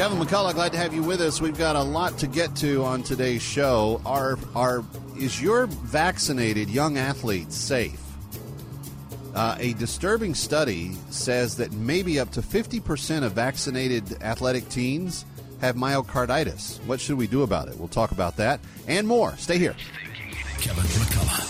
Kevin McCullough, glad to have you with us. We've got a lot to get to on today's show. Are are is your vaccinated young athlete safe? Uh, a disturbing study says that maybe up to 50% of vaccinated athletic teens have myocarditis. What should we do about it? We'll talk about that and more. Stay here. Kevin McCullough.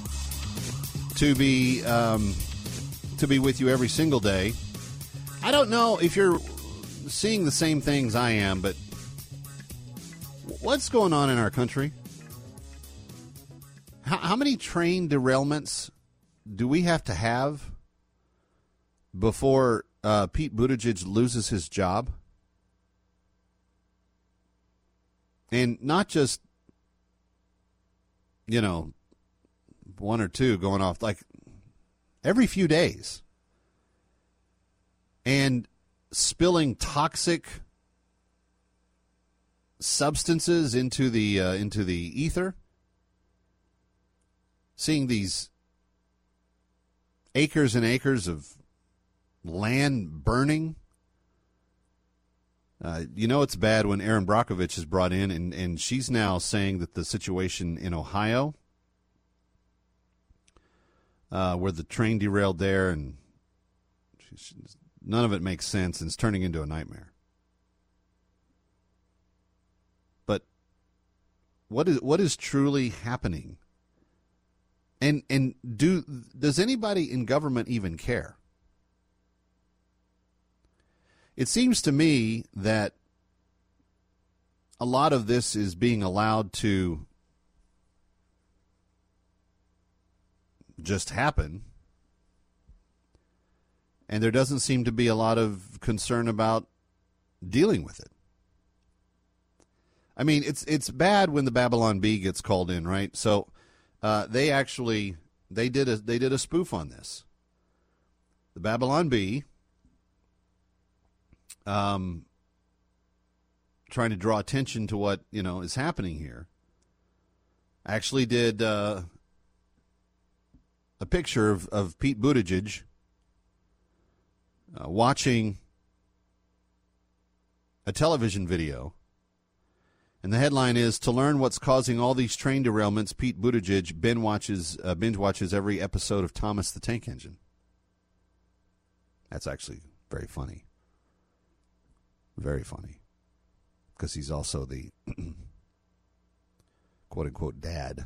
to be um, to be with you every single day. I don't know if you're seeing the same things I am, but what's going on in our country? How, how many train derailments do we have to have before uh, Pete Buttigieg loses his job? and not just you know one or two going off like every few days. And spilling toxic substances into the uh, into the ether. Seeing these acres and acres of land burning. Uh, you know it's bad when Erin Brockovich is brought in, and, and she's now saying that the situation in Ohio, uh, where the train derailed there, and none of it makes sense, and it's turning into a nightmare. But what is what is truly happening? And and do does anybody in government even care? It seems to me that a lot of this is being allowed to just happen. And there doesn't seem to be a lot of concern about dealing with it. I mean, it's it's bad when the Babylon Bee gets called in, right? So uh, they actually they did a they did a spoof on this. The Babylon Bee um, trying to draw attention to what you know is happening here. Actually, did uh, a picture of, of Pete Buttigieg uh, watching a television video, and the headline is "To learn what's causing all these train derailments, Pete Buttigieg watches uh, binge watches every episode of Thomas the Tank Engine." That's actually very funny. Very funny. Because he's also the quote unquote dad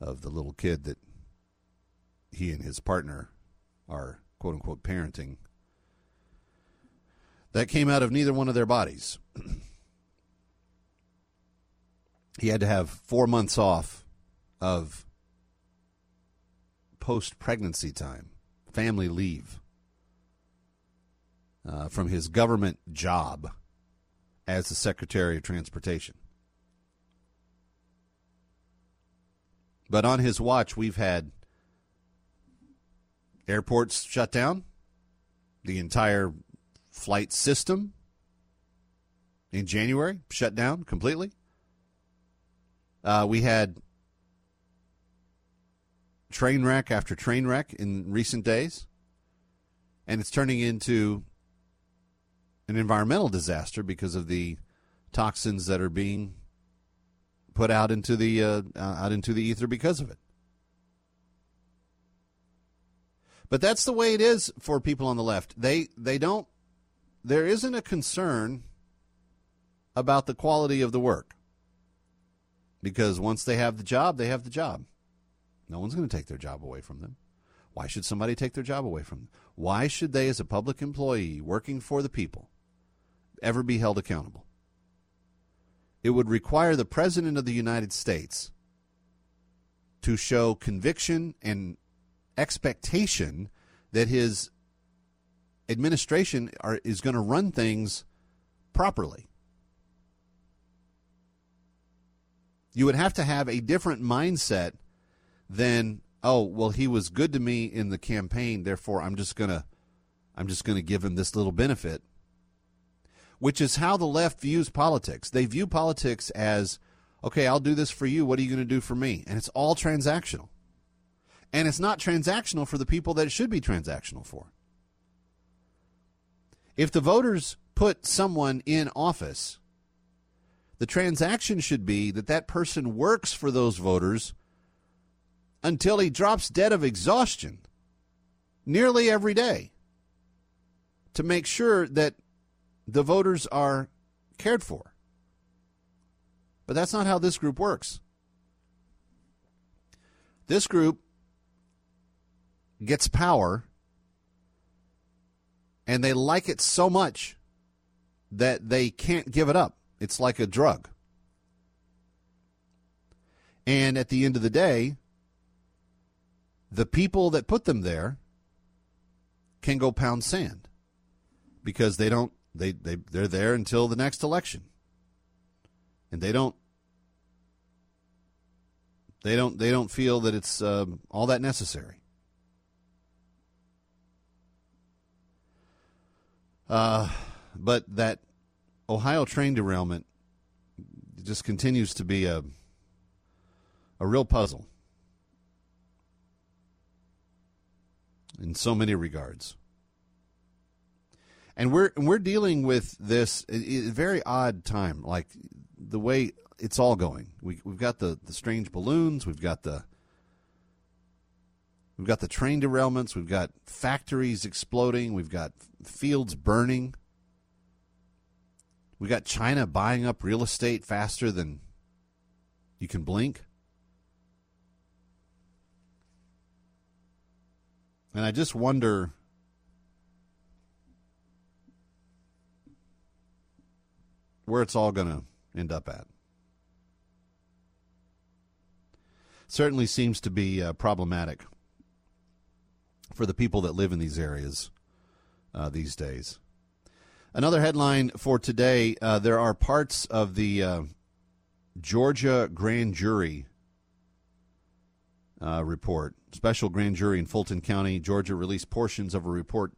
of the little kid that he and his partner are quote unquote parenting. That came out of neither one of their bodies. he had to have four months off of post pregnancy time, family leave uh, from his government job as the Secretary of Transportation. But on his watch, we've had airports shut down, the entire flight system in January shut down completely. Uh, we had train wreck after train wreck in recent days, and it's turning into an environmental disaster because of the toxins that are being put out into the uh, out into the ether because of it. But that's the way it is for people on the left. They they don't there isn't a concern about the quality of the work. Because once they have the job, they have the job. No one's going to take their job away from them. Why should somebody take their job away from them? Why should they, as a public employee working for the people, ever be held accountable? It would require the President of the United States to show conviction and expectation that his administration are, is going to run things properly. You would have to have a different mindset than oh well he was good to me in the campaign therefore I'm just going to I'm just going to give him this little benefit which is how the left views politics. They view politics as okay, I'll do this for you, what are you going to do for me? And it's all transactional. And it's not transactional for the people that it should be transactional for. If the voters put someone in office, the transaction should be that that person works for those voters until he drops dead of exhaustion nearly every day to make sure that the voters are cared for. But that's not how this group works. This group gets power and they like it so much that they can't give it up. It's like a drug. And at the end of the day, the people that put them there can go pound sand because they don't they, they they're there until the next election and they don't they don't they don't feel that it's um, all that necessary uh, but that ohio train derailment just continues to be a a real puzzle in so many regards. And we're and we're dealing with this very odd time, like the way it's all going. We we've got the, the strange balloons, we've got the we've got the train derailments, we've got factories exploding, we've got fields burning. We've got China buying up real estate faster than you can blink. And I just wonder where it's all going to end up at. Certainly seems to be uh, problematic for the people that live in these areas uh, these days. Another headline for today uh, there are parts of the uh, Georgia grand jury uh, report. Special grand jury in Fulton County, Georgia, released portions of a report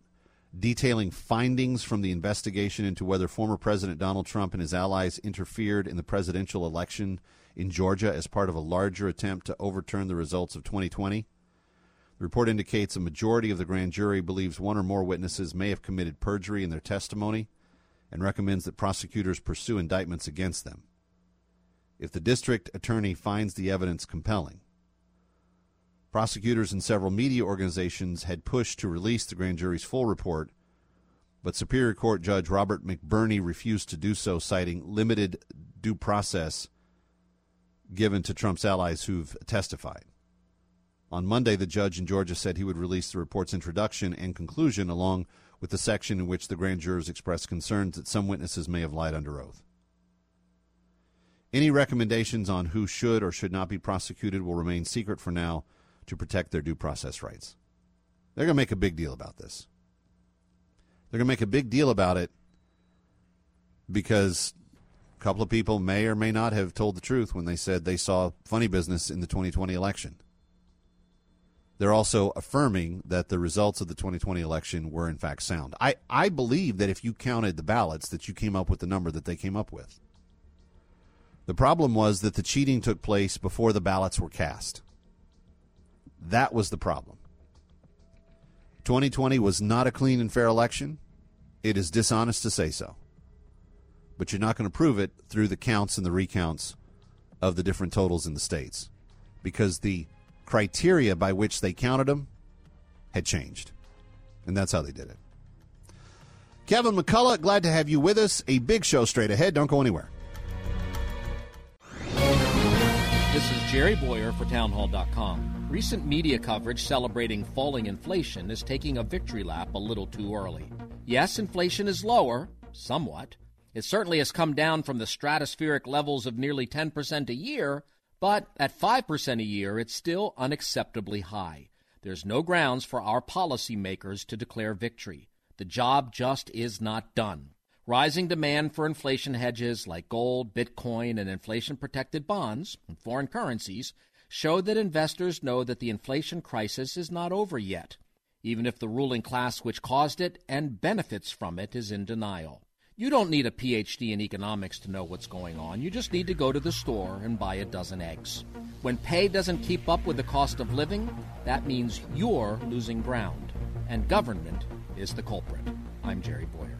detailing findings from the investigation into whether former President Donald Trump and his allies interfered in the presidential election in Georgia as part of a larger attempt to overturn the results of 2020. The report indicates a majority of the grand jury believes one or more witnesses may have committed perjury in their testimony and recommends that prosecutors pursue indictments against them. If the district attorney finds the evidence compelling, Prosecutors and several media organizations had pushed to release the grand jury's full report, but Superior Court Judge Robert McBurney refused to do so, citing limited due process given to Trump's allies who've testified. On Monday, the judge in Georgia said he would release the report's introduction and conclusion, along with the section in which the grand jurors expressed concerns that some witnesses may have lied under oath. Any recommendations on who should or should not be prosecuted will remain secret for now to protect their due process rights. They're going to make a big deal about this. They're going to make a big deal about it because a couple of people may or may not have told the truth when they said they saw funny business in the 2020 election. They're also affirming that the results of the 2020 election were in fact sound. I, I believe that if you counted the ballots that you came up with the number that they came up with. The problem was that the cheating took place before the ballots were cast. That was the problem. 2020 was not a clean and fair election. It is dishonest to say so. But you're not going to prove it through the counts and the recounts of the different totals in the states because the criteria by which they counted them had changed. And that's how they did it. Kevin McCullough, glad to have you with us. A big show straight ahead. Don't go anywhere. This is Jerry Bowyer for Townhall.com. Recent media coverage celebrating falling inflation is taking a victory lap a little too early. Yes, inflation is lower, somewhat. It certainly has come down from the stratospheric levels of nearly 10% a year, but at 5% a year, it's still unacceptably high. There's no grounds for our policymakers to declare victory. The job just is not done. Rising demand for inflation hedges like gold, Bitcoin, and inflation protected bonds and foreign currencies show that investors know that the inflation crisis is not over yet, even if the ruling class which caused it and benefits from it is in denial. You don't need a PhD in economics to know what's going on. You just need to go to the store and buy a dozen eggs. When pay doesn't keep up with the cost of living, that means you're losing ground, and government is the culprit. I'm Jerry Bowyer.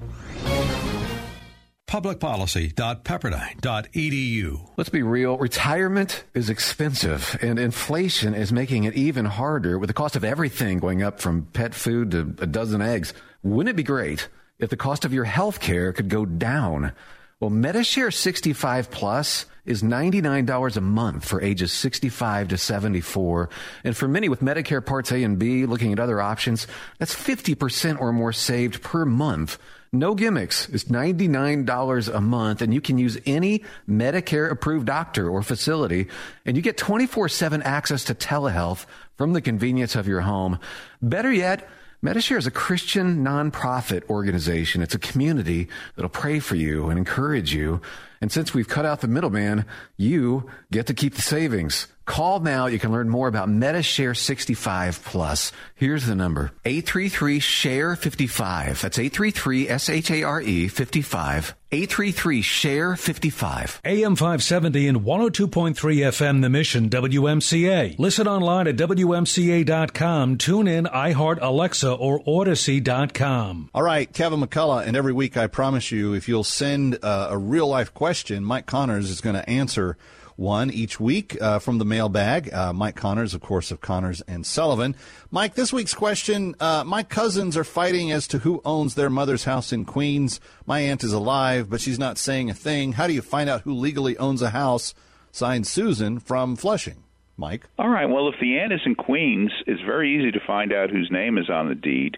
Publicpolicy.pepperdine.edu. Let's be real. Retirement is expensive, and inflation is making it even harder with the cost of everything going up from pet food to a dozen eggs. Wouldn't it be great if the cost of your health care could go down? Well, Medishare 65 Plus is $99 a month for ages 65 to 74. And for many with Medicare Parts A and B, looking at other options, that's 50% or more saved per month. No gimmicks. It's $99 a month and you can use any Medicare approved doctor or facility and you get 24 7 access to telehealth from the convenience of your home. Better yet, Medishare is a Christian nonprofit organization. It's a community that'll pray for you and encourage you. And since we've cut out the middleman, you get to keep the savings. Call now. You can learn more about Medishare 65 Plus. Here's the number 833 SHARE 55. That's 833 S H A R E 55. 833 SHARE 55. AM 570 and 102.3 FM The Mission WMCA. Listen online at WMCA.com. Tune in, iHeart, Alexa, or Audacy.com. All right, Kevin McCullough, and every week I promise you, if you'll send uh, a real life question, Mike Connors is going to answer one each week uh, from the mailbag. Uh, Mike Connors, of course, of Connors and Sullivan. Mike, this week's question uh, My cousins are fighting as to who owns their mother's house in Queens. My aunt is alive, but she's not saying a thing. How do you find out who legally owns a house? Signed Susan from Flushing. Mike? All right. Well, if the aunt is in Queens, it's very easy to find out whose name is on the deed.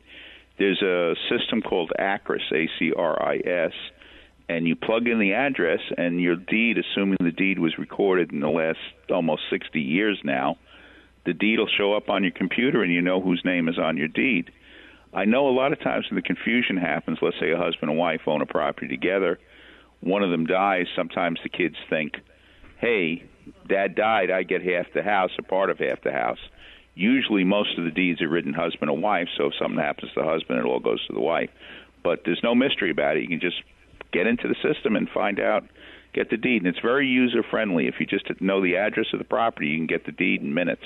There's a system called ACRIS, A C R I S and you plug in the address and your deed, assuming the deed was recorded in the last almost 60 years now, the deed will show up on your computer and you know whose name is on your deed. I know a lot of times when the confusion happens, let's say a husband and wife own a property together, one of them dies, sometimes the kids think, hey, dad died, I get half the house or part of half the house. Usually, most of the deeds are written husband and wife, so if something happens to the husband, it all goes to the wife. But there's no mystery about it. You can just get into the system and find out, get the deed. And it's very user friendly. If you just know the address of the property, you can get the deed in minutes.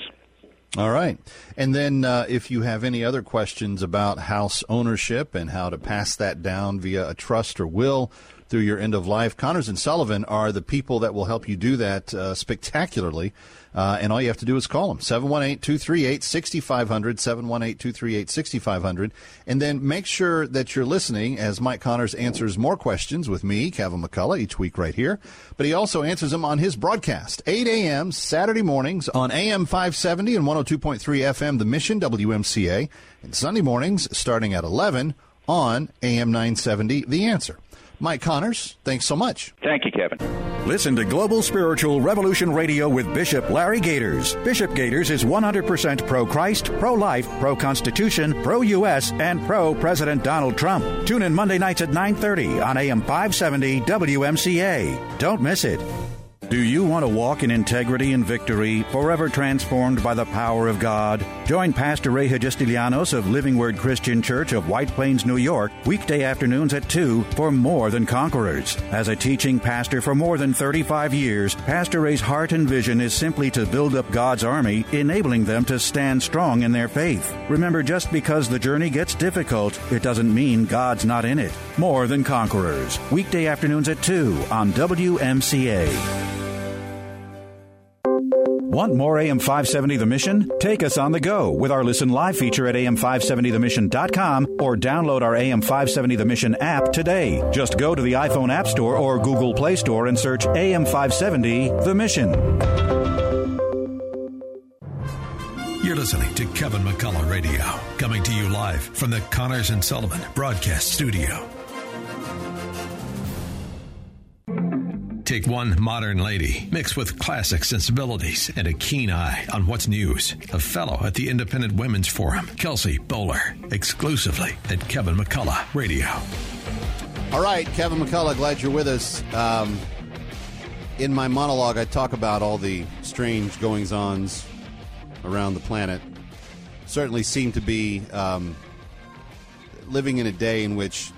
All right. And then uh, if you have any other questions about house ownership and how to pass that down via a trust or will through your end of life, Connors and Sullivan are the people that will help you do that uh, spectacularly. Uh, and all you have to do is call them 718 238 6500, 718 238 6500. And then make sure that you're listening as Mike Connors answers more questions with me, Kevin McCullough, each week right here. But he also answers them on his broadcast, 8 a.m. Saturday mornings on AM 570 and 102.3 FM, The Mission, WMCA, and Sunday mornings starting at 11 on AM 970, The Answer. Mike Connors, thanks so much. Thank you, Kevin. Listen to Global Spiritual Revolution Radio with Bishop Larry Gators. Bishop Gators is 100% pro Christ, pro life, pro Constitution, pro U.S., and pro President Donald Trump. Tune in Monday nights at 9:30 on AM 570 WMCA. Don't miss it. Do you want to walk in integrity and victory, forever transformed by the power of God? Join Pastor Ray Hagistilianos of Living Word Christian Church of White Plains, New York, weekday afternoons at 2 for More Than Conquerors. As a teaching pastor for more than 35 years, Pastor Ray's heart and vision is simply to build up God's army, enabling them to stand strong in their faith. Remember, just because the journey gets difficult, it doesn't mean God's not in it. More Than Conquerors, weekday afternoons at 2 on WMCA. Want more AM 570 The Mission? Take us on the go with our Listen Live feature at am570themission.com or download our AM 570 The Mission app today. Just go to the iPhone App Store or Google Play Store and search AM 570 The Mission. You're listening to Kevin McCullough Radio, coming to you live from the Connors and Sullivan Broadcast Studio. Take one modern lady, mixed with classic sensibilities and a keen eye on what's news. A fellow at the Independent Women's Forum, Kelsey Bolar, exclusively at Kevin McCullough Radio. All right, Kevin McCullough, glad you're with us. Um, in my monologue, I talk about all the strange goings ons around the planet. Certainly seem to be um, living in a day in which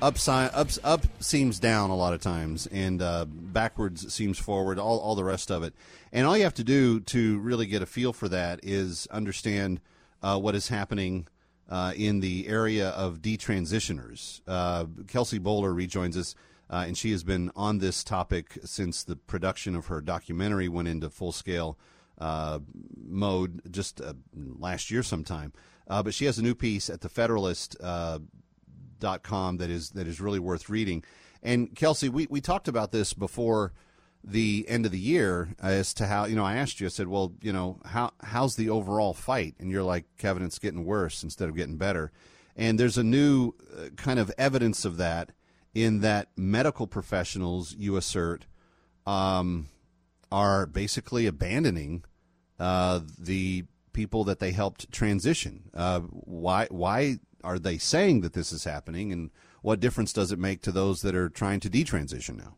up, up, up seems down a lot of times, and uh, backwards seems forward. All, all the rest of it, and all you have to do to really get a feel for that is understand uh, what is happening uh, in the area of detransitioners. Uh, Kelsey Bolar rejoins us, uh, and she has been on this topic since the production of her documentary went into full scale uh, mode just last year sometime. but she has a new piece at the Federalist com that is that is really worth reading. And Kelsey, we, we talked about this before the end of the year as to how you know I asked you. I said, well, you know, how how's the overall fight? And you're like, Kevin, it's getting worse instead of getting better. And there's a new uh, kind of evidence of that in that medical professionals, you assert, um, are basically abandoning uh, the people that they helped transition. Uh, why why are they saying that this is happening, and what difference does it make to those that are trying to detransition now?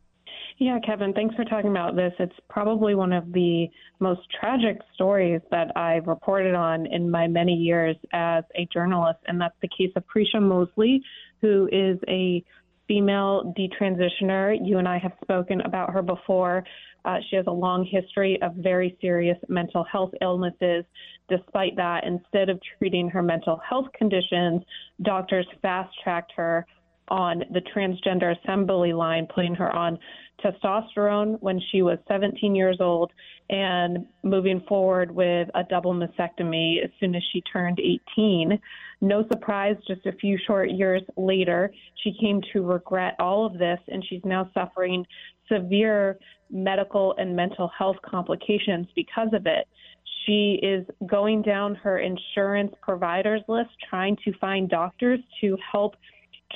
Yeah, Kevin, thanks for talking about this. It's probably one of the most tragic stories that I've reported on in my many years as a journalist, and that's the case of Prisha Mosley, who is a female detransitioner. You and I have spoken about her before. Uh, she has a long history of very serious mental health illnesses. Despite that, instead of treating her mental health conditions, doctors fast tracked her on the transgender assembly line, putting her on testosterone when she was 17 years old and moving forward with a double mastectomy as soon as she turned 18. No surprise, just a few short years later, she came to regret all of this and she's now suffering severe medical and mental health complications because of it. She is going down her insurance providers list trying to find doctors to help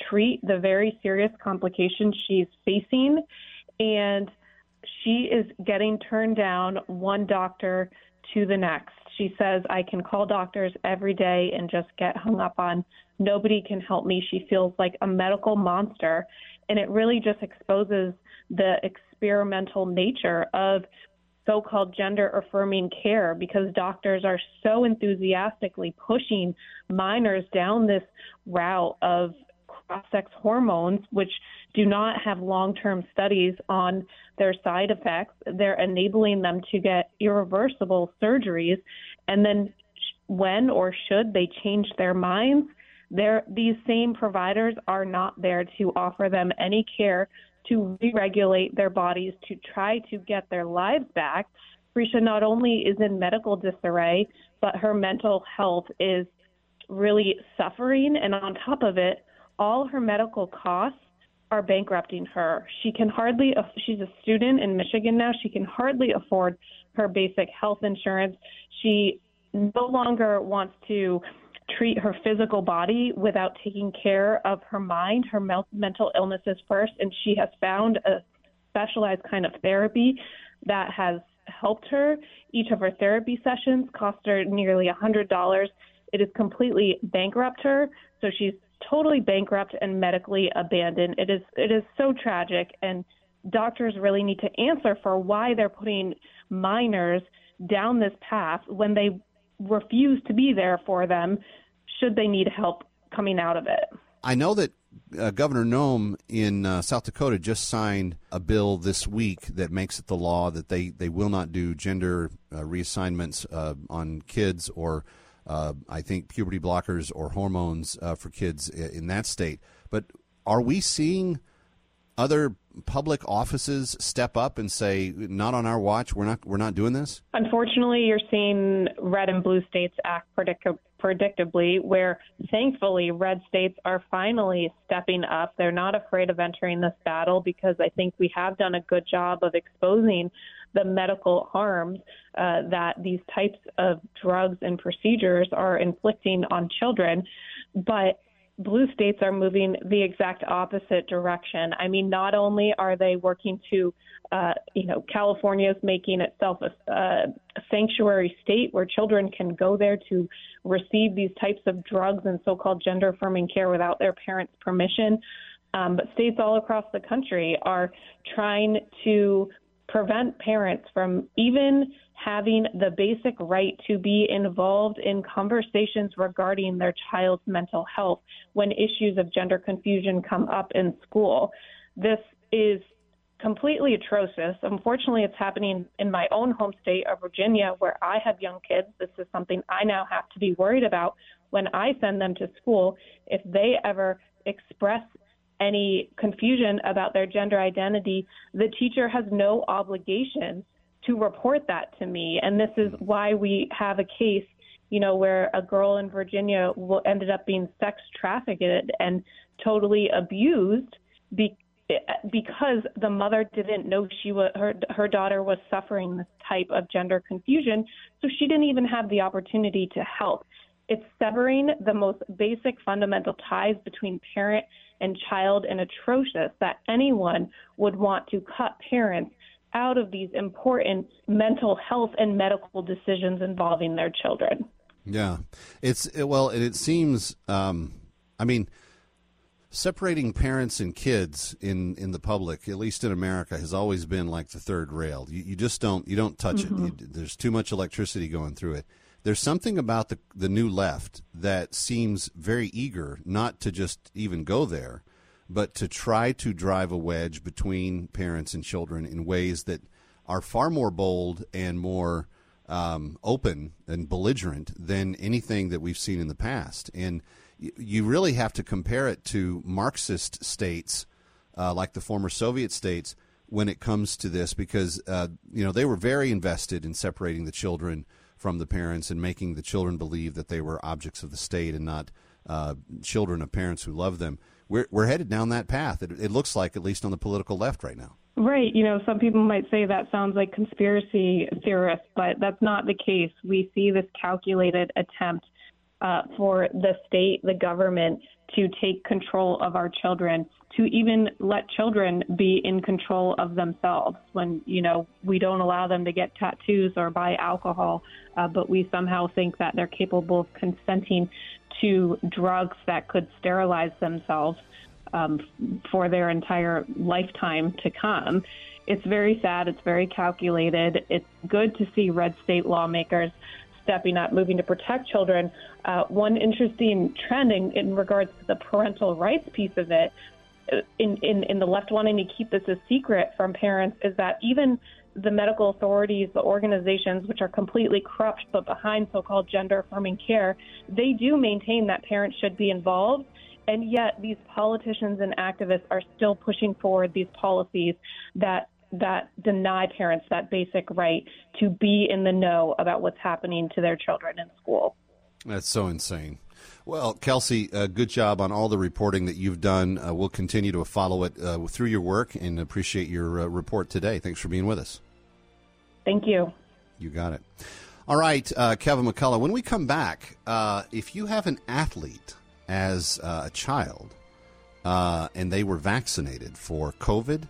treat the very serious complications she's facing. And she is getting turned down one doctor to the next. She says, I can call doctors every day and just get hung up on. Nobody can help me. She feels like a medical monster. And it really just exposes the experimental nature of so called gender affirming care because doctors are so enthusiastically pushing minors down this route of cross sex hormones, which do not have long term studies on their side effects. They're enabling them to get irreversible surgeries. And then, when or should they change their minds, these same providers are not there to offer them any care to re regulate their bodies to try to get their lives back. Prisha not only is in medical disarray, but her mental health is really suffering. And on top of it, all her medical costs are bankrupting her. She can hardly, she's a student in Michigan now, she can hardly afford her basic health insurance. She no longer wants to treat her physical body without taking care of her mind, her mental illnesses first. And she has found a specialized kind of therapy that has helped her. Each of her therapy sessions cost her nearly $100. It has completely bankrupt her. So she's totally bankrupt and medically abandoned. It is it is so tragic and doctors really need to answer for why they're putting minors down this path when they refuse to be there for them should they need help coming out of it. I know that uh, Governor Noem in uh, South Dakota just signed a bill this week that makes it the law that they, they will not do gender uh, reassignments uh, on kids or uh, I think puberty blockers or hormones uh, for kids in that state. But are we seeing other public offices step up and say, "Not on our watch. We're not. We're not doing this." Unfortunately, you're seeing red and blue states act predict- predictably. Where thankfully, red states are finally stepping up. They're not afraid of entering this battle because I think we have done a good job of exposing the medical harms uh, that these types of drugs and procedures are inflicting on children. But blue states are moving the exact opposite direction. I mean, not only are they working to, uh, you know, California is making itself a, a sanctuary state where children can go there to receive these types of drugs and so called gender affirming care without their parents' permission. Um, but states all across the country are trying to prevent parents from even having the basic right to be involved in conversations regarding their child's mental health when issues of gender confusion come up in school. This is completely atrocious. Unfortunately, it's happening in my own home state of Virginia where I have young kids. This is something I now have to be worried about when I send them to school. If they ever express any confusion about their gender identity, the teacher has no obligation to report that to me. And this is mm-hmm. why we have a case, you know, where a girl in Virginia ended up being sex trafficked and totally abused because the mother didn't know she was her her daughter was suffering this type of gender confusion, so she didn't even have the opportunity to help. It's severing the most basic fundamental ties between parent and child and atrocious that anyone would want to cut parents out of these important mental health and medical decisions involving their children. Yeah, it's well, and it seems. Um, I mean, separating parents and kids in in the public, at least in America, has always been like the third rail. You, you just don't you don't touch mm-hmm. it. You, there's too much electricity going through it. There's something about the the new left that seems very eager not to just even go there, but to try to drive a wedge between parents and children in ways that are far more bold and more um, open and belligerent than anything that we've seen in the past. And you really have to compare it to Marxist states uh, like the former Soviet states when it comes to this, because uh, you know they were very invested in separating the children from the parents and making the children believe that they were objects of the state and not uh, children of parents who love them we're we're headed down that path. It, it looks like, at least on the political left right now. Right. You know, some people might say that sounds like conspiracy theorists, but that's not the case. We see this calculated attempt uh, for the state, the government, to take control of our children, to even let children be in control of themselves when, you know, we don't allow them to get tattoos or buy alcohol, uh, but we somehow think that they're capable of consenting to drugs that could sterilize themselves um, for their entire lifetime to come. It's very sad. It's very calculated. It's good to see red state lawmakers stepping up, moving to protect children. Uh, one interesting trend in, in regards to the parental rights piece of it, uh, in, in, in the left wanting to keep this a secret from parents, is that even the medical authorities, the organizations which are completely corrupt but behind so called gender affirming care, they do maintain that parents should be involved. And yet, these politicians and activists are still pushing forward these policies that that deny parents that basic right to be in the know about what's happening to their children in school. That's so insane. Well, Kelsey, uh, good job on all the reporting that you've done. Uh, we'll continue to follow it uh, through your work and appreciate your uh, report today. Thanks for being with us. Thank you. You got it. All right, uh, Kevin McCullough, when we come back, uh, if you have an athlete as uh, a child uh, and they were vaccinated for COVID,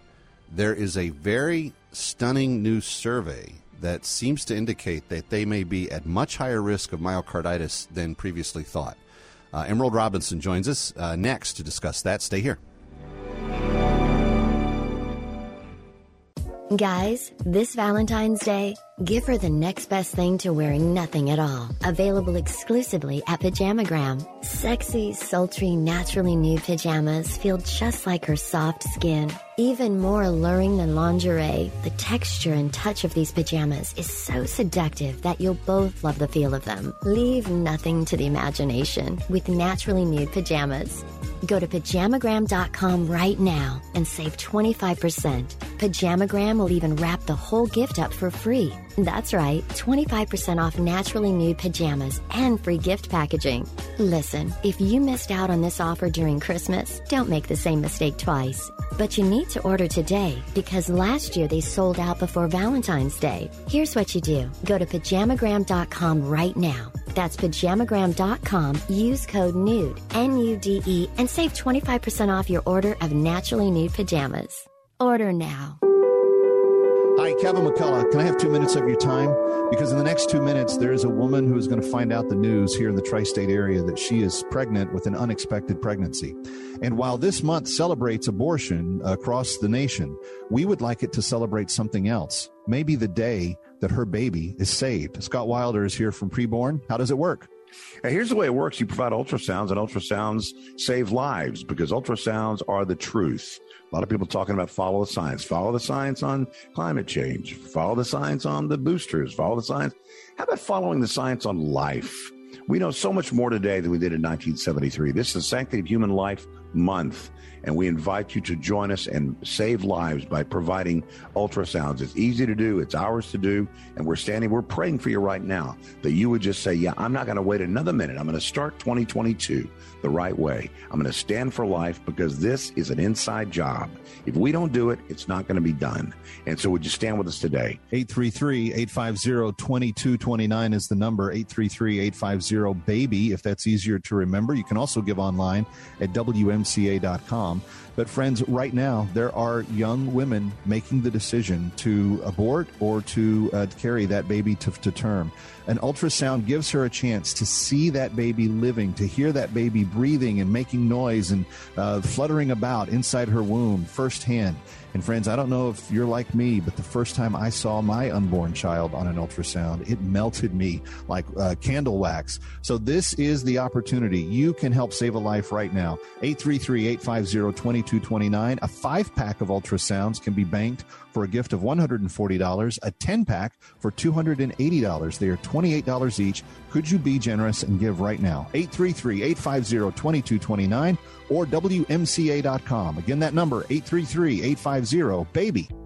there is a very stunning new survey that seems to indicate that they may be at much higher risk of myocarditis than previously thought. Uh, Emerald Robinson joins us uh, next to discuss that. Stay here. Guys, this Valentine's Day, give her the next best thing to wearing nothing at all. Available exclusively at Pajamagram. Sexy, sultry, naturally nude pajamas feel just like her soft skin. Even more alluring than lingerie, the texture and touch of these pajamas is so seductive that you'll both love the feel of them. Leave nothing to the imagination with naturally nude pajamas. Go to pajamagram.com right now and save 25%. Pajamagram will even wrap the whole gift up for free. That's right, 25% off naturally nude pajamas and free gift packaging. Listen, if you missed out on this offer during Christmas, don't make the same mistake twice. But you need to order today because last year they sold out before Valentine's Day. Here's what you do go to pajamagram.com right now. That's pajamagram.com. Use code NUDE, N U D E, and save 25% off your order of naturally nude pajamas. Order now. Hi, Kevin McCullough. Can I have two minutes of your time? Because in the next two minutes, there is a woman who is going to find out the news here in the tri state area that she is pregnant with an unexpected pregnancy. And while this month celebrates abortion across the nation, we would like it to celebrate something else. Maybe the day that her baby is saved. Scott Wilder is here from Preborn. How does it work? Here's the way it works you provide ultrasounds, and ultrasounds save lives because ultrasounds are the truth. A lot of people talking about follow the science. Follow the science on climate change. Follow the science on the boosters. Follow the science. How about following the science on life? We know so much more today than we did in 1973. This is Sanctity of Human Life Month, and we invite you to join us and save lives by providing ultrasounds. It's easy to do, it's ours to do, and we're standing, we're praying for you right now that you would just say, Yeah, I'm not going to wait another minute. I'm going to start 2022 the right way. I'm going to stand for life because this is an inside job. If we don't do it, it's not going to be done. And so, would you stand with us today? 833 850 2229 is the number 833 850 BABY, if that's easier to remember. You can also give online at WMCA.com com but, friends, right now, there are young women making the decision to abort or to uh, carry that baby to, to term. An ultrasound gives her a chance to see that baby living, to hear that baby breathing and making noise and uh, fluttering about inside her womb firsthand. And friends, I don't know if you're like me, but the first time I saw my unborn child on an ultrasound, it melted me like uh, candle wax. So this is the opportunity. You can help save a life right now. 833-850-2229. A five pack of ultrasounds can be banked for a gift of $140, a 10 pack for $280. They are $28 each. Could you be generous and give right now? 833 850 2229 or WMCA.com. Again, that number 833 850 BABY.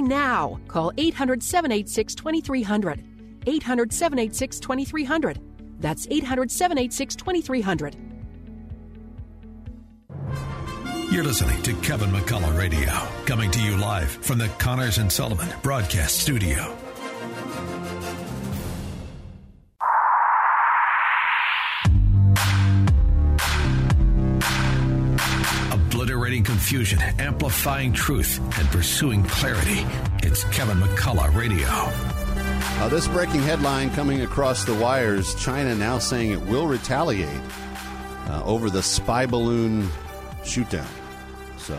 now. Call 800 786 2300. 800 786 2300. That's 800 786 2300. You're listening to Kevin McCullough Radio, coming to you live from the Connors and Sullivan Broadcast Studio. Confusion, amplifying truth, and pursuing clarity. It's Kevin McCullough Radio. Uh, this breaking headline coming across the wires China now saying it will retaliate uh, over the spy balloon shoot down. So,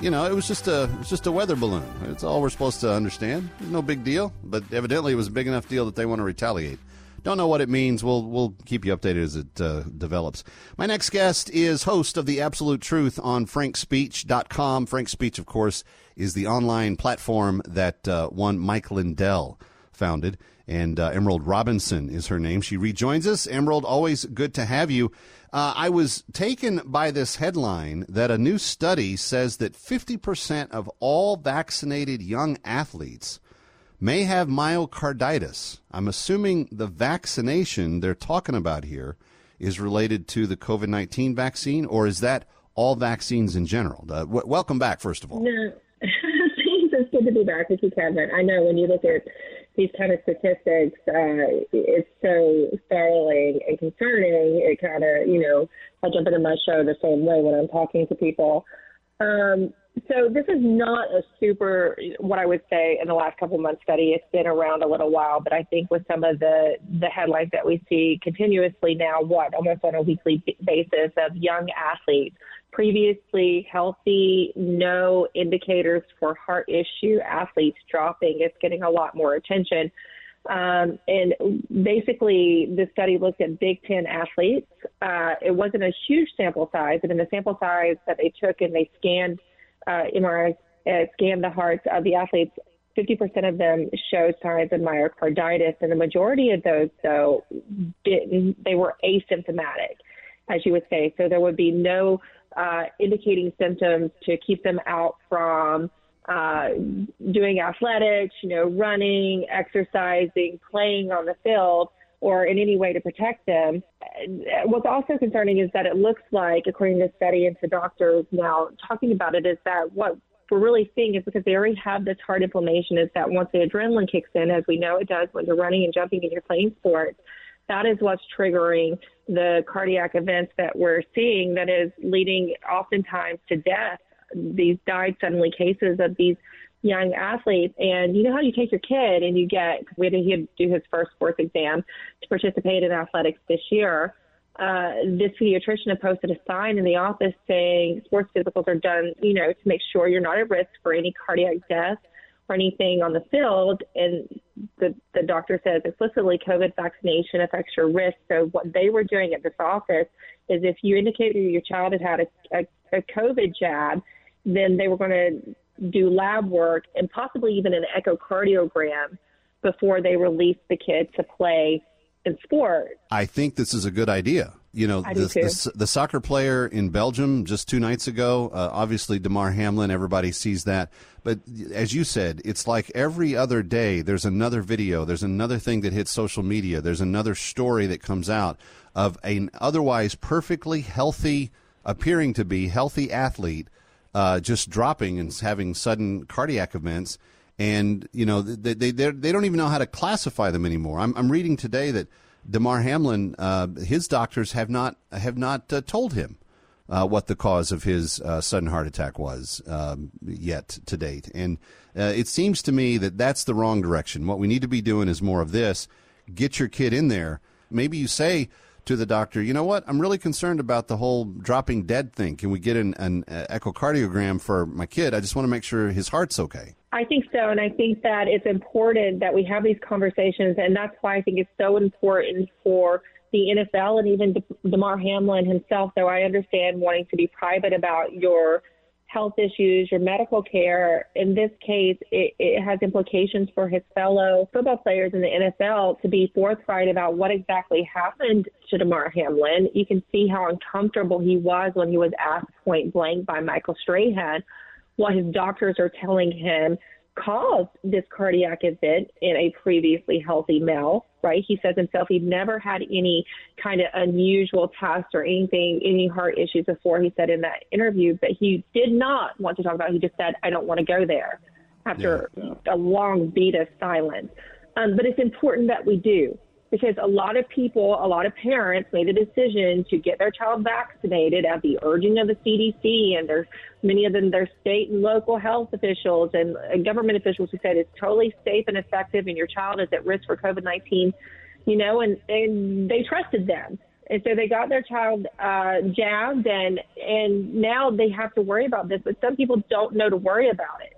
you know, it was just a was just a weather balloon. It's all we're supposed to understand. No big deal, but evidently it was a big enough deal that they want to retaliate. Don't know what it means. We'll we'll keep you updated as it uh, develops. My next guest is host of the Absolute Truth on FrankSpeech.com. Frank Speech, of course, is the online platform that uh, one Mike Lindell founded, and uh, Emerald Robinson is her name. She rejoins us. Emerald, always good to have you. Uh, I was taken by this headline that a new study says that 50% of all vaccinated young athletes may have myocarditis. I'm assuming the vaccination they're talking about here is related to the COVID 19 vaccine, or is that all vaccines in general? Uh, w- welcome back, first of all. No, it's good to be back with you, Kevin. I know when you look at these kind of statistics, uh, it's so startling and concerning. It kind of, you know, I jump into my show the same way when I'm talking to people. Um, So this is not a super, what I would say in the last couple months study. It's been around a little while, but I think with some of the the headlines that we see continuously now, what almost on a weekly basis of young athletes, previously healthy, no indicators for heart issue athletes dropping. It's getting a lot more attention. Um, and basically, the study looked at Big Ten athletes. Uh, it wasn't a huge sample size, but in the sample size that they took and they scanned uh, MRI, uh, scanned the hearts of the athletes, 50% of them showed signs of myocarditis, and the majority of those, though, didn't. They were asymptomatic, as you would say. So there would be no uh, indicating symptoms to keep them out from uh, doing athletics, you know, running, exercising, playing on the field, or in any way to protect them. Uh, what's also concerning is that it looks like, according to study and to doctors now talking about it, is that what we're really seeing is because they already have this heart inflammation, is that once the adrenaline kicks in, as we know it does when you're running and jumping and you're playing sports, that is what's triggering the cardiac events that we're seeing that is leading oftentimes to death. These died suddenly cases of these young athletes. And you know how you take your kid and you get, we had to do his first sports exam to participate in athletics this year. Uh, this pediatrician had posted a sign in the office saying sports physicals are done, you know, to make sure you're not at risk for any cardiac death or anything on the field. And the, the doctor says explicitly COVID vaccination affects your risk. So what they were doing at this office is if you indicated your child had had a, a, a COVID jab, then they were going to do lab work and possibly even an echocardiogram before they release the kid to play in sport. I think this is a good idea. You know, the, the, the soccer player in Belgium just two nights ago, uh, obviously Damar Hamlin, everybody sees that. But as you said, it's like every other day there's another video, there's another thing that hits social media, there's another story that comes out of an otherwise perfectly healthy, appearing to be healthy athlete uh, just dropping and having sudden cardiac events. And you know they they they're- don't even know how to classify them anymore. I'm I'm reading today that Damar Hamlin, uh, his doctors have not have not uh, told him uh, what the cause of his uh, sudden heart attack was um, yet to date. And uh, it seems to me that that's the wrong direction. What we need to be doing is more of this: get your kid in there. Maybe you say to the doctor, you know what? I'm really concerned about the whole dropping dead thing. Can we get an, an uh, echocardiogram for my kid? I just want to make sure his heart's okay. I think so, and I think that it's important that we have these conversations, and that's why I think it's so important for the NFL and even De- Damar Hamlin himself. Though I understand wanting to be private about your health issues, your medical care. In this case, it, it has implications for his fellow football players in the NFL to be forthright about what exactly happened to Damar Hamlin. You can see how uncomfortable he was when he was asked point blank by Michael Strahan what his doctors are telling him caused this cardiac event in a previously healthy male, right? He says himself he'd never had any kind of unusual tests or anything, any heart issues before, he said in that interview, but he did not want to talk about it. He just said, I don't want to go there after a long beat of silence. Um, but it's important that we do because a lot of people, a lot of parents made a decision to get their child vaccinated at the urging of the CDC, and there's many of them, their state and local health officials and government officials who said it's totally safe and effective, and your child is at risk for COVID 19, you know, and, and they trusted them. And so they got their child uh, jabbed, and and now they have to worry about this. But some people don't know to worry about it,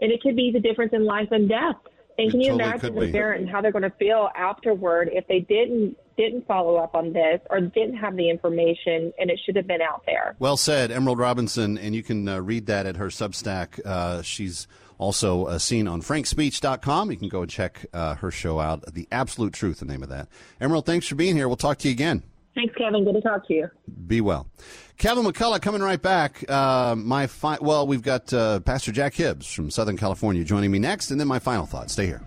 and it could be the difference in life and death. And can you totally imagine the parent and how they're going to feel afterward if they didn't didn't follow up on this or didn't have the information and it should have been out there? Well said, Emerald Robinson, and you can uh, read that at her Substack. Uh, she's also uh, seen on frankspeech.com. You can go and check uh, her show out. The Absolute Truth, the name of that. Emerald, thanks for being here. We'll talk to you again. Thanks, Kevin. Good to talk to you. Be well. Kevin McCullough coming right back. Uh, my fi- well, we've got uh, Pastor Jack Hibbs from Southern California joining me next, and then my final thoughts. Stay here.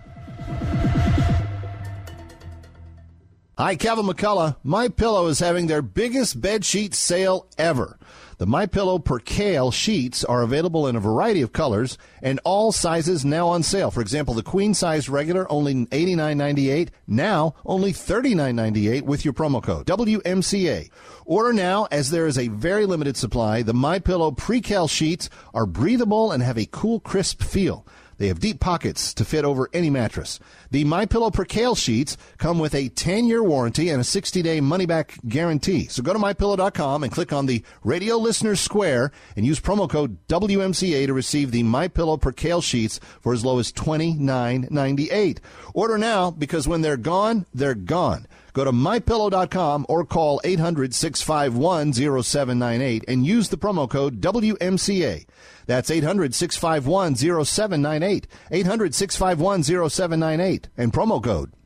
Hi, Kevin McCullough. My Pillow is having their biggest bed sheet sale ever. The My Pillow Percale sheets are available in a variety of colors and all sizes now on sale. For example, the queen size regular only $89.98, now only $39.98 with your promo code WMCA. Order now as there is a very limited supply. The My Pillow Percale sheets are breathable and have a cool, crisp feel. They have deep pockets to fit over any mattress. The My Pillow Percale sheets come with a 10-year warranty and a 60-day money-back guarantee. So go to mypillow.com and click on the Radio Listeners Square and use promo code WMCA to receive the My Pillow Percale sheets for as low as $29.98. Order now because when they're gone, they're gone. Go to mypillow.com or call 800-651-0798 and use the promo code WMCA. That's 800-651-0798. 800-651-0798 and promo code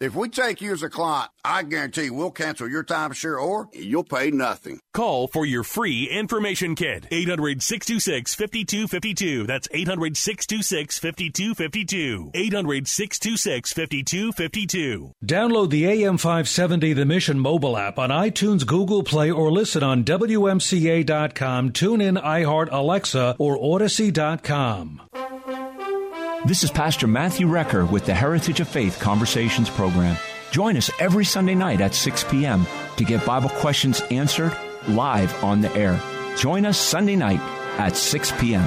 If we take you as a client, I guarantee we'll cancel your timeshare or you'll pay nothing. Call for your free information kit. 800 626 5252. That's 800 626 5252. 800 626 5252. Download the AM570 The Mission mobile app on iTunes, Google Play, or listen on WMCA.com, TuneIn, iHeart, Alexa, or Audacy.com. This is Pastor Matthew Recker with the Heritage of Faith Conversations program. Join us every Sunday night at 6 p.m. to get Bible questions answered live on the air. Join us Sunday night at 6 p.m.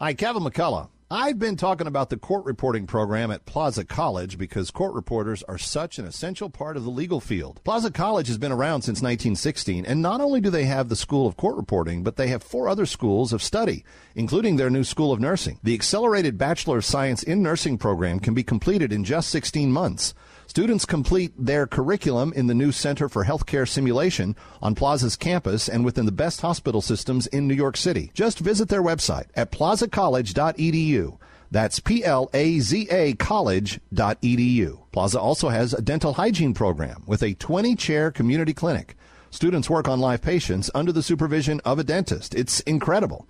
Hi, Kevin McCullough. I've been talking about the court reporting program at Plaza College because court reporters are such an essential part of the legal field. Plaza College has been around since 1916, and not only do they have the School of Court Reporting, but they have four other schools of study, including their new School of Nursing. The Accelerated Bachelor of Science in Nursing program can be completed in just 16 months. Students complete their curriculum in the new Center for Healthcare Simulation on Plaza's campus and within the best hospital systems in New York City. Just visit their website at plazacollege.edu. That's P-L-A-Z-A college.edu. Plaza also has a dental hygiene program with a 20-chair community clinic. Students work on live patients under the supervision of a dentist. It's incredible.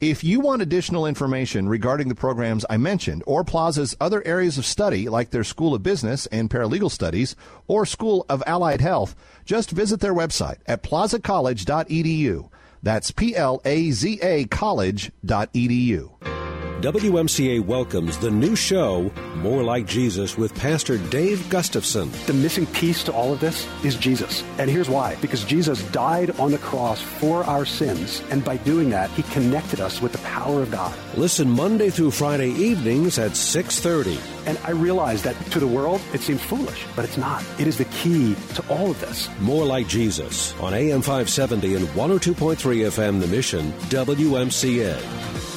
If you want additional information regarding the programs I mentioned or Plaza's other areas of study like their School of Business and Paralegal Studies or School of Allied Health, just visit their website at plazacollege.edu. That's P L A Z A college.edu. WMCA welcomes the new show, More Like Jesus, with Pastor Dave Gustafson. The missing piece to all of this is Jesus. And here's why. Because Jesus died on the cross for our sins, and by doing that, he connected us with the power of God. Listen Monday through Friday evenings at 6:30. And I realize that to the world, it seems foolish, but it's not. It is the key to all of this. More Like Jesus on AM 570 and 102.3 FM The Mission, WMCA.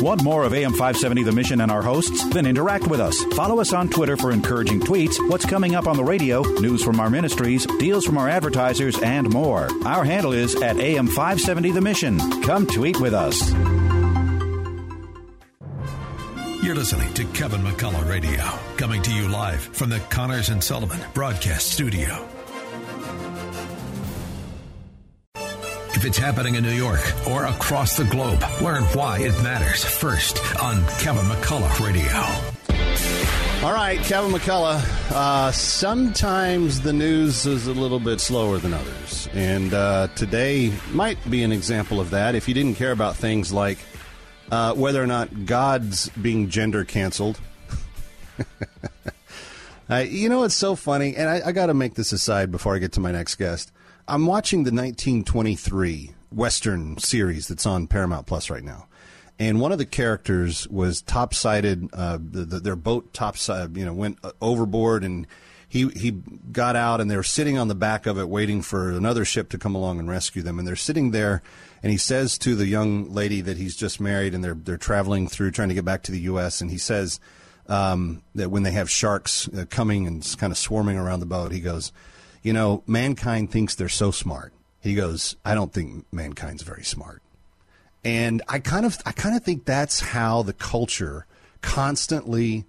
Want more of AM 570 The Mission and our hosts? Then interact with us. Follow us on Twitter for encouraging tweets, what's coming up on the radio, news from our ministries, deals from our advertisers, and more. Our handle is at AM 570 The Mission. Come tweet with us. You're listening to Kevin McCullough Radio, coming to you live from the Connors and Sullivan Broadcast Studio. It's happening in New York or across the globe, learn why it matters first on Kevin McCullough Radio. All right, Kevin McCullough. Uh, sometimes the news is a little bit slower than others. And uh, today might be an example of that. If you didn't care about things like uh, whether or not God's being gender canceled. Uh, you know, it's so funny. And I, I got to make this aside before I get to my next guest. I'm watching the 1923 Western series that's on Paramount Plus right now. And one of the characters was topsided, uh, the, the, their boat topside, you know, went overboard and he he got out and they were sitting on the back of it waiting for another ship to come along and rescue them and they're sitting there and he says to the young lady that he's just married and they're they're traveling through trying to get back to the US and he says um, that when they have sharks uh, coming and kind of swarming around the boat he goes you know mankind thinks they're so smart he goes I don't think mankind's very smart and I kind of I kind of think that's how the culture constantly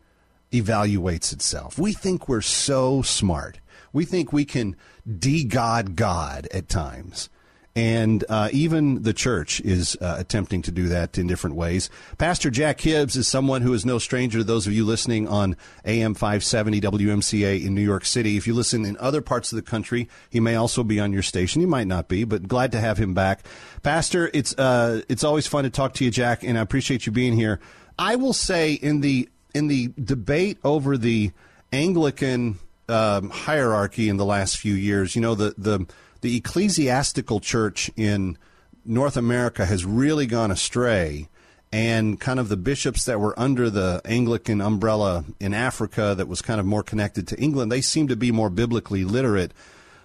evaluates itself. We think we're so smart. We think we can de-God God at times. And uh, even the church is uh, attempting to do that in different ways. Pastor Jack Hibbs is someone who is no stranger to those of you listening on AM 570 WMCA in New York City. If you listen in other parts of the country, he may also be on your station. He might not be, but glad to have him back. Pastor, it's uh, it's always fun to talk to you, Jack, and I appreciate you being here. I will say in the in the debate over the Anglican um, hierarchy in the last few years, you know the the the ecclesiastical church in North America has really gone astray. And kind of the bishops that were under the Anglican umbrella in Africa, that was kind of more connected to England, they seem to be more biblically literate.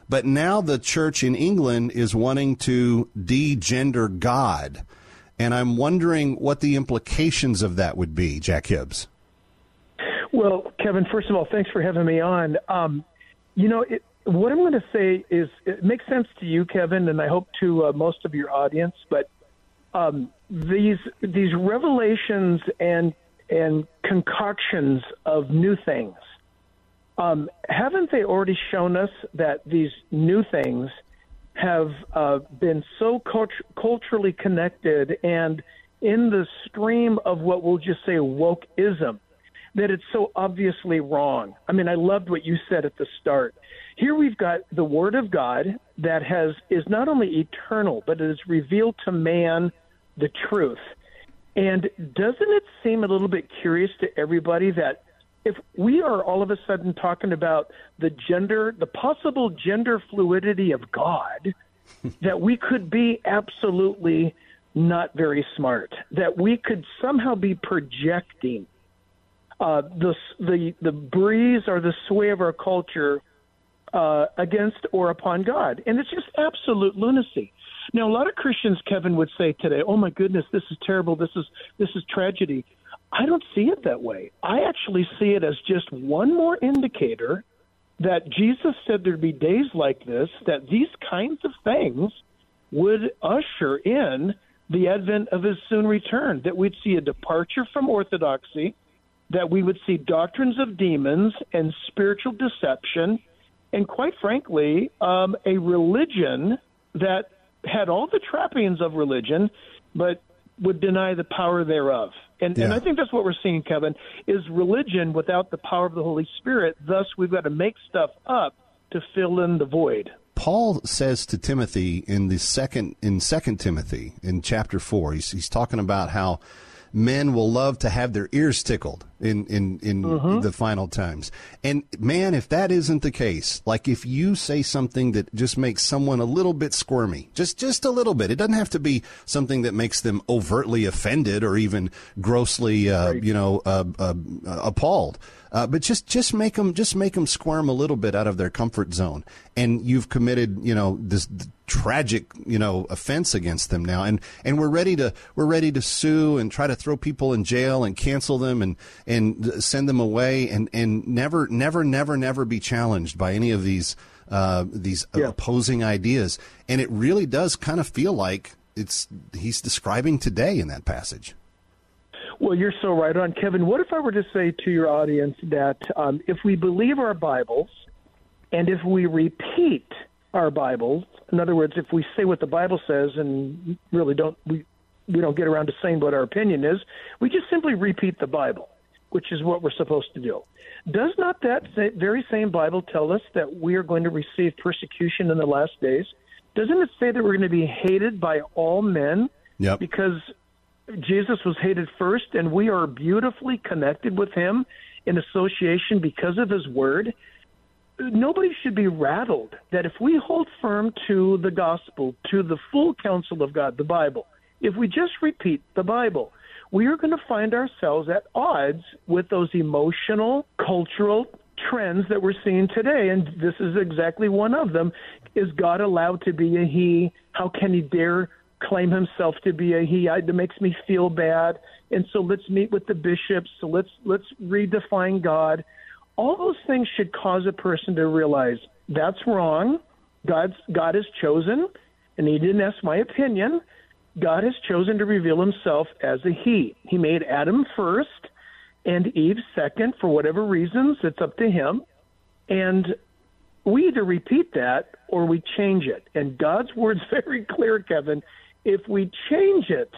But now the church in England is wanting to de-gender God. And I'm wondering what the implications of that would be, Jack Hibbs. Well, Kevin, first of all, thanks for having me on. Um, you know, it, what I'm going to say is it makes sense to you, Kevin, and I hope to uh, most of your audience. But um, these these revelations and and concoctions of new things, um, haven't they already shown us that these new things have uh, been so cult- culturally connected and in the stream of what we'll just say wokeism that it's so obviously wrong. I mean, I loved what you said at the start. Here we've got the Word of God that has is not only eternal, but it has revealed to man the truth. And doesn't it seem a little bit curious to everybody that if we are all of a sudden talking about the gender, the possible gender fluidity of God, that we could be absolutely not very smart, that we could somehow be projecting uh, the the the breeze or the sway of our culture uh, against or upon God, and it's just absolute lunacy. Now, a lot of Christians, Kevin, would say today, "Oh my goodness, this is terrible. This is this is tragedy." I don't see it that way. I actually see it as just one more indicator that Jesus said there'd be days like this, that these kinds of things would usher in the advent of his soon return, that we'd see a departure from orthodoxy, that we would see doctrines of demons and spiritual deception, and quite frankly, um, a religion that had all the trappings of religion, but would deny the power thereof. And, yeah. and I think that's what we're seeing, Kevin, is religion without the power of the Holy Spirit. Thus, we've got to make stuff up to fill in the void. Paul says to Timothy in the second in Second Timothy in chapter four, he's he's talking about how men will love to have their ears tickled in in in mm-hmm. the final times. And man, if that isn't the case, like if you say something that just makes someone a little bit squirmy, just just a little bit, it doesn't have to be something that makes them overtly offended or even grossly, uh, you know, uh, uh, appalled. Uh, but just just make them just make them squirm a little bit out of their comfort zone, and you've committed you know this tragic you know offense against them now, and and we're ready to we're ready to sue and try to throw people in jail and cancel them and and send them away and and never never never never be challenged by any of these uh, these yeah. opposing ideas, and it really does kind of feel like it's he's describing today in that passage. Well, you're so right on, Kevin. What if I were to say to your audience that um, if we believe our Bibles and if we repeat our Bibles, in other words, if we say what the Bible says and really don't we we don't get around to saying what our opinion is, we just simply repeat the Bible, which is what we're supposed to do. Does not that very same Bible tell us that we are going to receive persecution in the last days? Doesn't it say that we're going to be hated by all men? Yep. Because Jesus was hated first, and we are beautifully connected with him in association because of his word. Nobody should be rattled that if we hold firm to the gospel, to the full counsel of God, the Bible, if we just repeat the Bible, we are going to find ourselves at odds with those emotional, cultural trends that we're seeing today, and this is exactly one of them. Is God allowed to be a he? How can he dare claim himself to be a he? I, that makes me feel bad. And so let's meet with the bishops. So let's let's redefine God. All those things should cause a person to realize that's wrong. God's God has chosen, and He didn't ask my opinion. God has chosen to reveal Himself as a He. He made Adam first and Eve second for whatever reasons. It's up to Him, and we either repeat that or we change it. And God's word's very clear, Kevin. If we change it,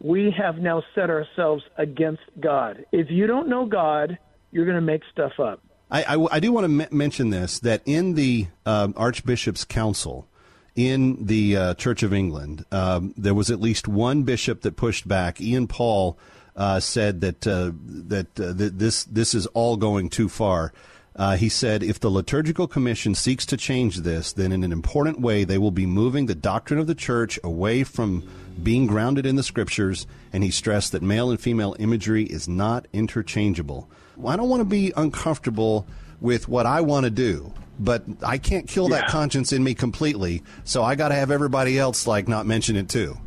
we have now set ourselves against God. If you don't know God, you're going to make stuff up. I, I, I do want to m- mention this that in the um, Archbishop's Council in the uh, Church of England, um, there was at least one bishop that pushed back. Ian Paul uh, said that uh, that, uh, this this is all going too far. Uh, he said, if the liturgical commission seeks to change this, then in an important way they will be moving the doctrine of the church away from being grounded in the scriptures. And he stressed that male and female imagery is not interchangeable. I don't want to be uncomfortable with what I want to do, but I can't kill that conscience in me completely. So I got to have everybody else like not mention it too.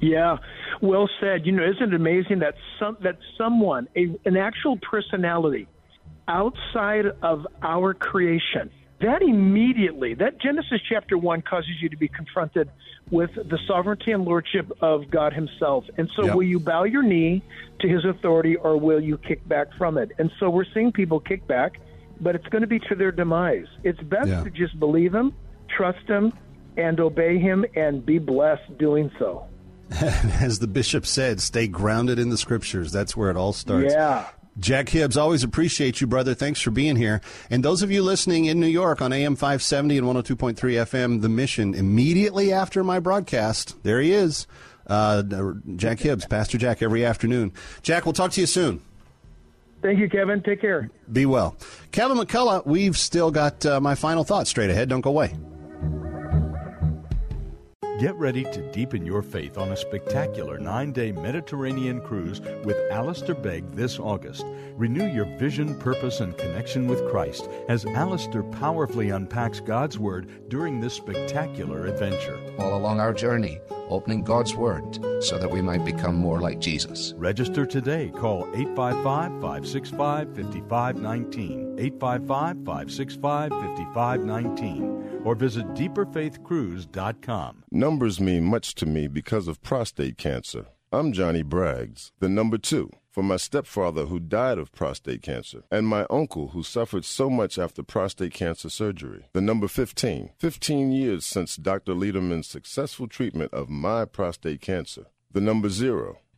Yeah, well said. You know, isn't it amazing that some that someone, a, an actual personality, outside of our creation, that immediately, that Genesis chapter one causes you to be confronted with the sovereignty and lordship of God Himself. And so, Yep. will you bow your knee to His authority, or will you kick back from it? And so, we're seeing people kick back, but it's going to be to their demise. It's best Yeah. to just believe Him, trust Him, and obey Him, and be blessed doing so. As the bishop said, stay grounded in the scriptures. That's where it all starts. Yeah. Jack Hibbs, always appreciate you, brother. Thanks for being here. And those of you listening in New York on AM 570 and 102.3 FM, The Mission, immediately after my broadcast, there he is, uh, Jack Hibbs, Pastor Jack, every afternoon. Jack, we'll talk to you soon. Thank you, Kevin. Take care. Be well. Kevin McCullough, we've still got uh, my final thoughts straight ahead. Don't go away. Get ready to deepen your faith on a spectacular nine day Mediterranean cruise with Alistair Begg this August. Renew your vision, purpose, and connection with Christ as Alistair powerfully unpacks God's Word during this spectacular adventure. all along our journey, opening God's Word so that we might become more like Jesus. Register today. Call 855 565 5519. 855 565 5519. Or visit deeperfaithcruise.com. Numbers mean much to me because of prostate cancer. I'm Johnny Braggs, the number two, for my stepfather who died of prostate cancer, and my uncle who suffered so much after prostate cancer surgery. The number 15, 15 years since Dr. Lederman's successful treatment of my prostate cancer. The number zero,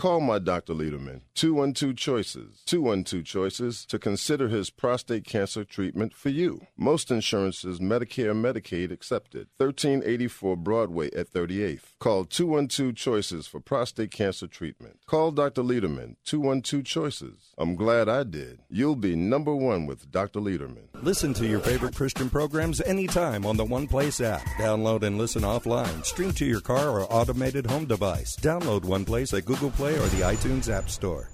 Call my Dr. Lederman, 212 Choices, 212 Choices, to consider his prostate cancer treatment for you. Most insurances, Medicare, Medicaid accepted. 1384 Broadway at 38th. Call 212 Choices for prostate cancer treatment. Call Dr. Lederman, 212 Choices. I'm glad I did. You'll be number one with Dr. Lederman. Listen to your favorite Christian programs anytime on the One Place app. Download and listen offline. Stream to your car or automated home device. Download One Place at Google Play or the iTunes App Store.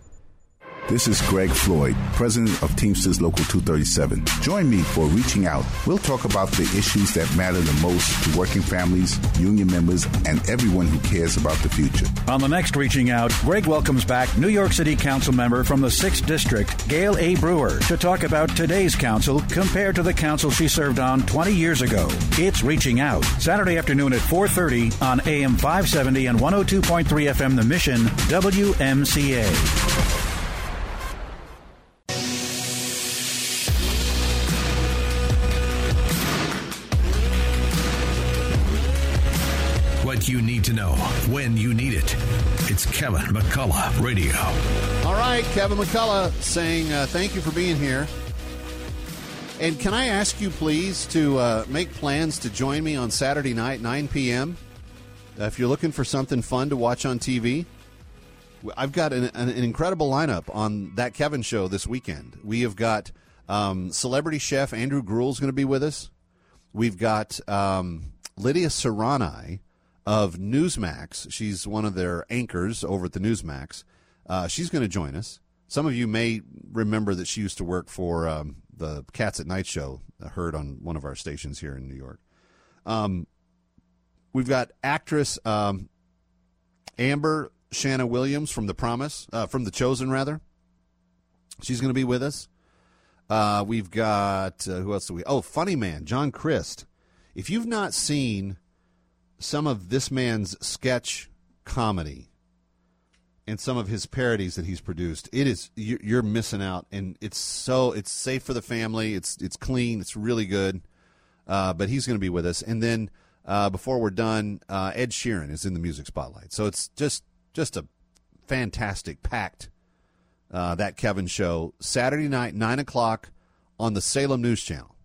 This is Greg Floyd, president of Teamsters Local 237. Join me for Reaching Out. We'll talk about the issues that matter the most to working families, union members, and everyone who cares about the future. On the next Reaching Out, Greg welcomes back New York City Council member from the 6th District, Gale A. Brewer, to talk about today's council compared to the council she served on 20 years ago. It's Reaching Out, Saturday afternoon at 4.30 on AM 570 and 102.3 FM The Mission, WMCA. You need to know when you need it. It's Kevin McCullough Radio. All right, Kevin McCullough saying uh, thank you for being here. And can I ask you, please, to uh, make plans to join me on Saturday night, 9 p.m.? Uh, if you're looking for something fun to watch on TV, I've got an, an, an incredible lineup on that Kevin show this weekend. We have got um, celebrity chef Andrew Gruel's going to be with us. We've got um, Lidia Curanaj of Newsmax. She's one of their anchors over at the Newsmax. Uh, she's going to join us. Some of you may remember that she used to work for um, the Cats at Night show, heard on one of our stations here in New York. Um, we've got actress um, Amber Shanna Williams from The Promise, uh, from The Chosen, rather. She's going to be with us. Uh, we've got, uh, who else do we? Oh, Funny Man, John Crist. If you've not seen some of this man's sketch comedy and some of his parodies that he's produced, it is you're missing out, and it's so it's safe for the family. It's it's clean. It's really good. Uh, but he's going to be with us, and then uh, before we're done, uh, Ed Sheeran is in the music spotlight. So it's just just a fantastic packed uh, that Kevin show Saturday night nine o'clock on the Salem News Channel.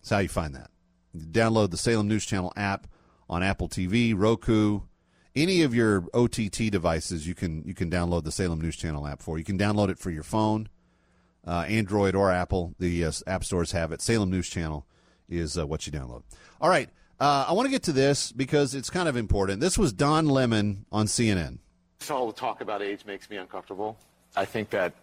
That's how you find that. Download the Salem News Channel app on Apple TV, Roku, any of your OTT devices. You can you can download the Salem News Channel app for. You can download it for your phone, uh, Android or Apple. The uh, app stores have it. Salem News Channel is uh, what you download. All right, uh, I want to get to this because it's kind of important. This was Don Lemon on CNN. All the talk about age makes me uncomfortable. I think that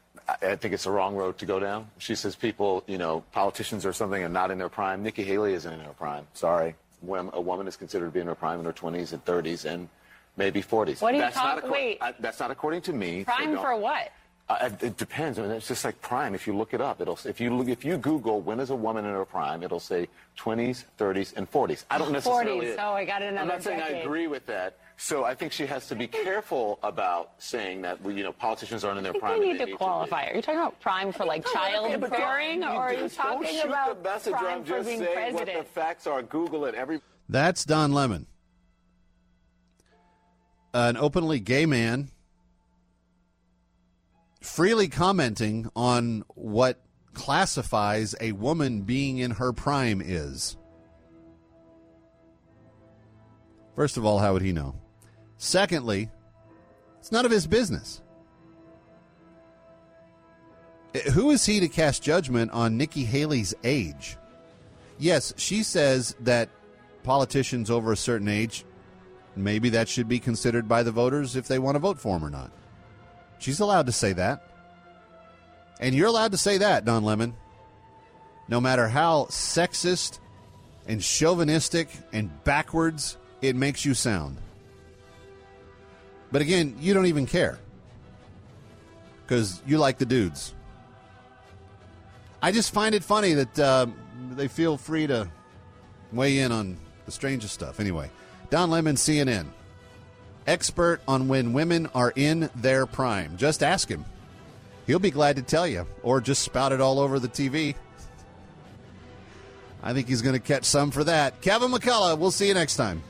I think it's the wrong road to go down. She says people, you know, politicians or something are not in their prime. Nikki Haley isn't in her prime. Sorry when a woman is considered to be in her prime in her 20s and 30s and maybe 40s. What are you that's? Not Wait. I, that's not according to me. Prime for what? Uh, it depends. I mean, it's just like prime. If you look it up, it'll if you look if you Google when is a woman in her prime, it'll say 20s, 30s, and 40s. I don't necessarily. 40s. Oh, I got another I'm not saying I agree with that. So I think she has to be careful about saying that you know politicians aren't in their I think prime. we and need to qualify. Are you talking about prime for like childbearing, or are you just don't talking shoot about the messenger. prime I'm for just being saying what the facts are. Google it. Every That's Don Lemon, an openly gay man, freely commenting on what classifies a woman being in her prime is. First of all, how would he know? Secondly, it's none of his business. Eh, Who is he to cast judgment on Nikki Haley's age? Yes, she says that politicians over a certain age, maybe that should be considered by the voters if they want to vote for him or not. She's allowed to say that. And you're allowed to say that, Don Lemon. No matter how sexist and chauvinistic and backwards it makes you sound. But again, you don't even care because you like the dudes. I just find it funny that uh, they feel free to weigh in on the strangest stuff. Anyway, Don Lemon, CNN, expert on when women are in their prime. Just ask him. He'll be glad to tell you, or just spout it all over the TV. I think he's going to catch some for that. Kevin McCullough, we'll see you next time.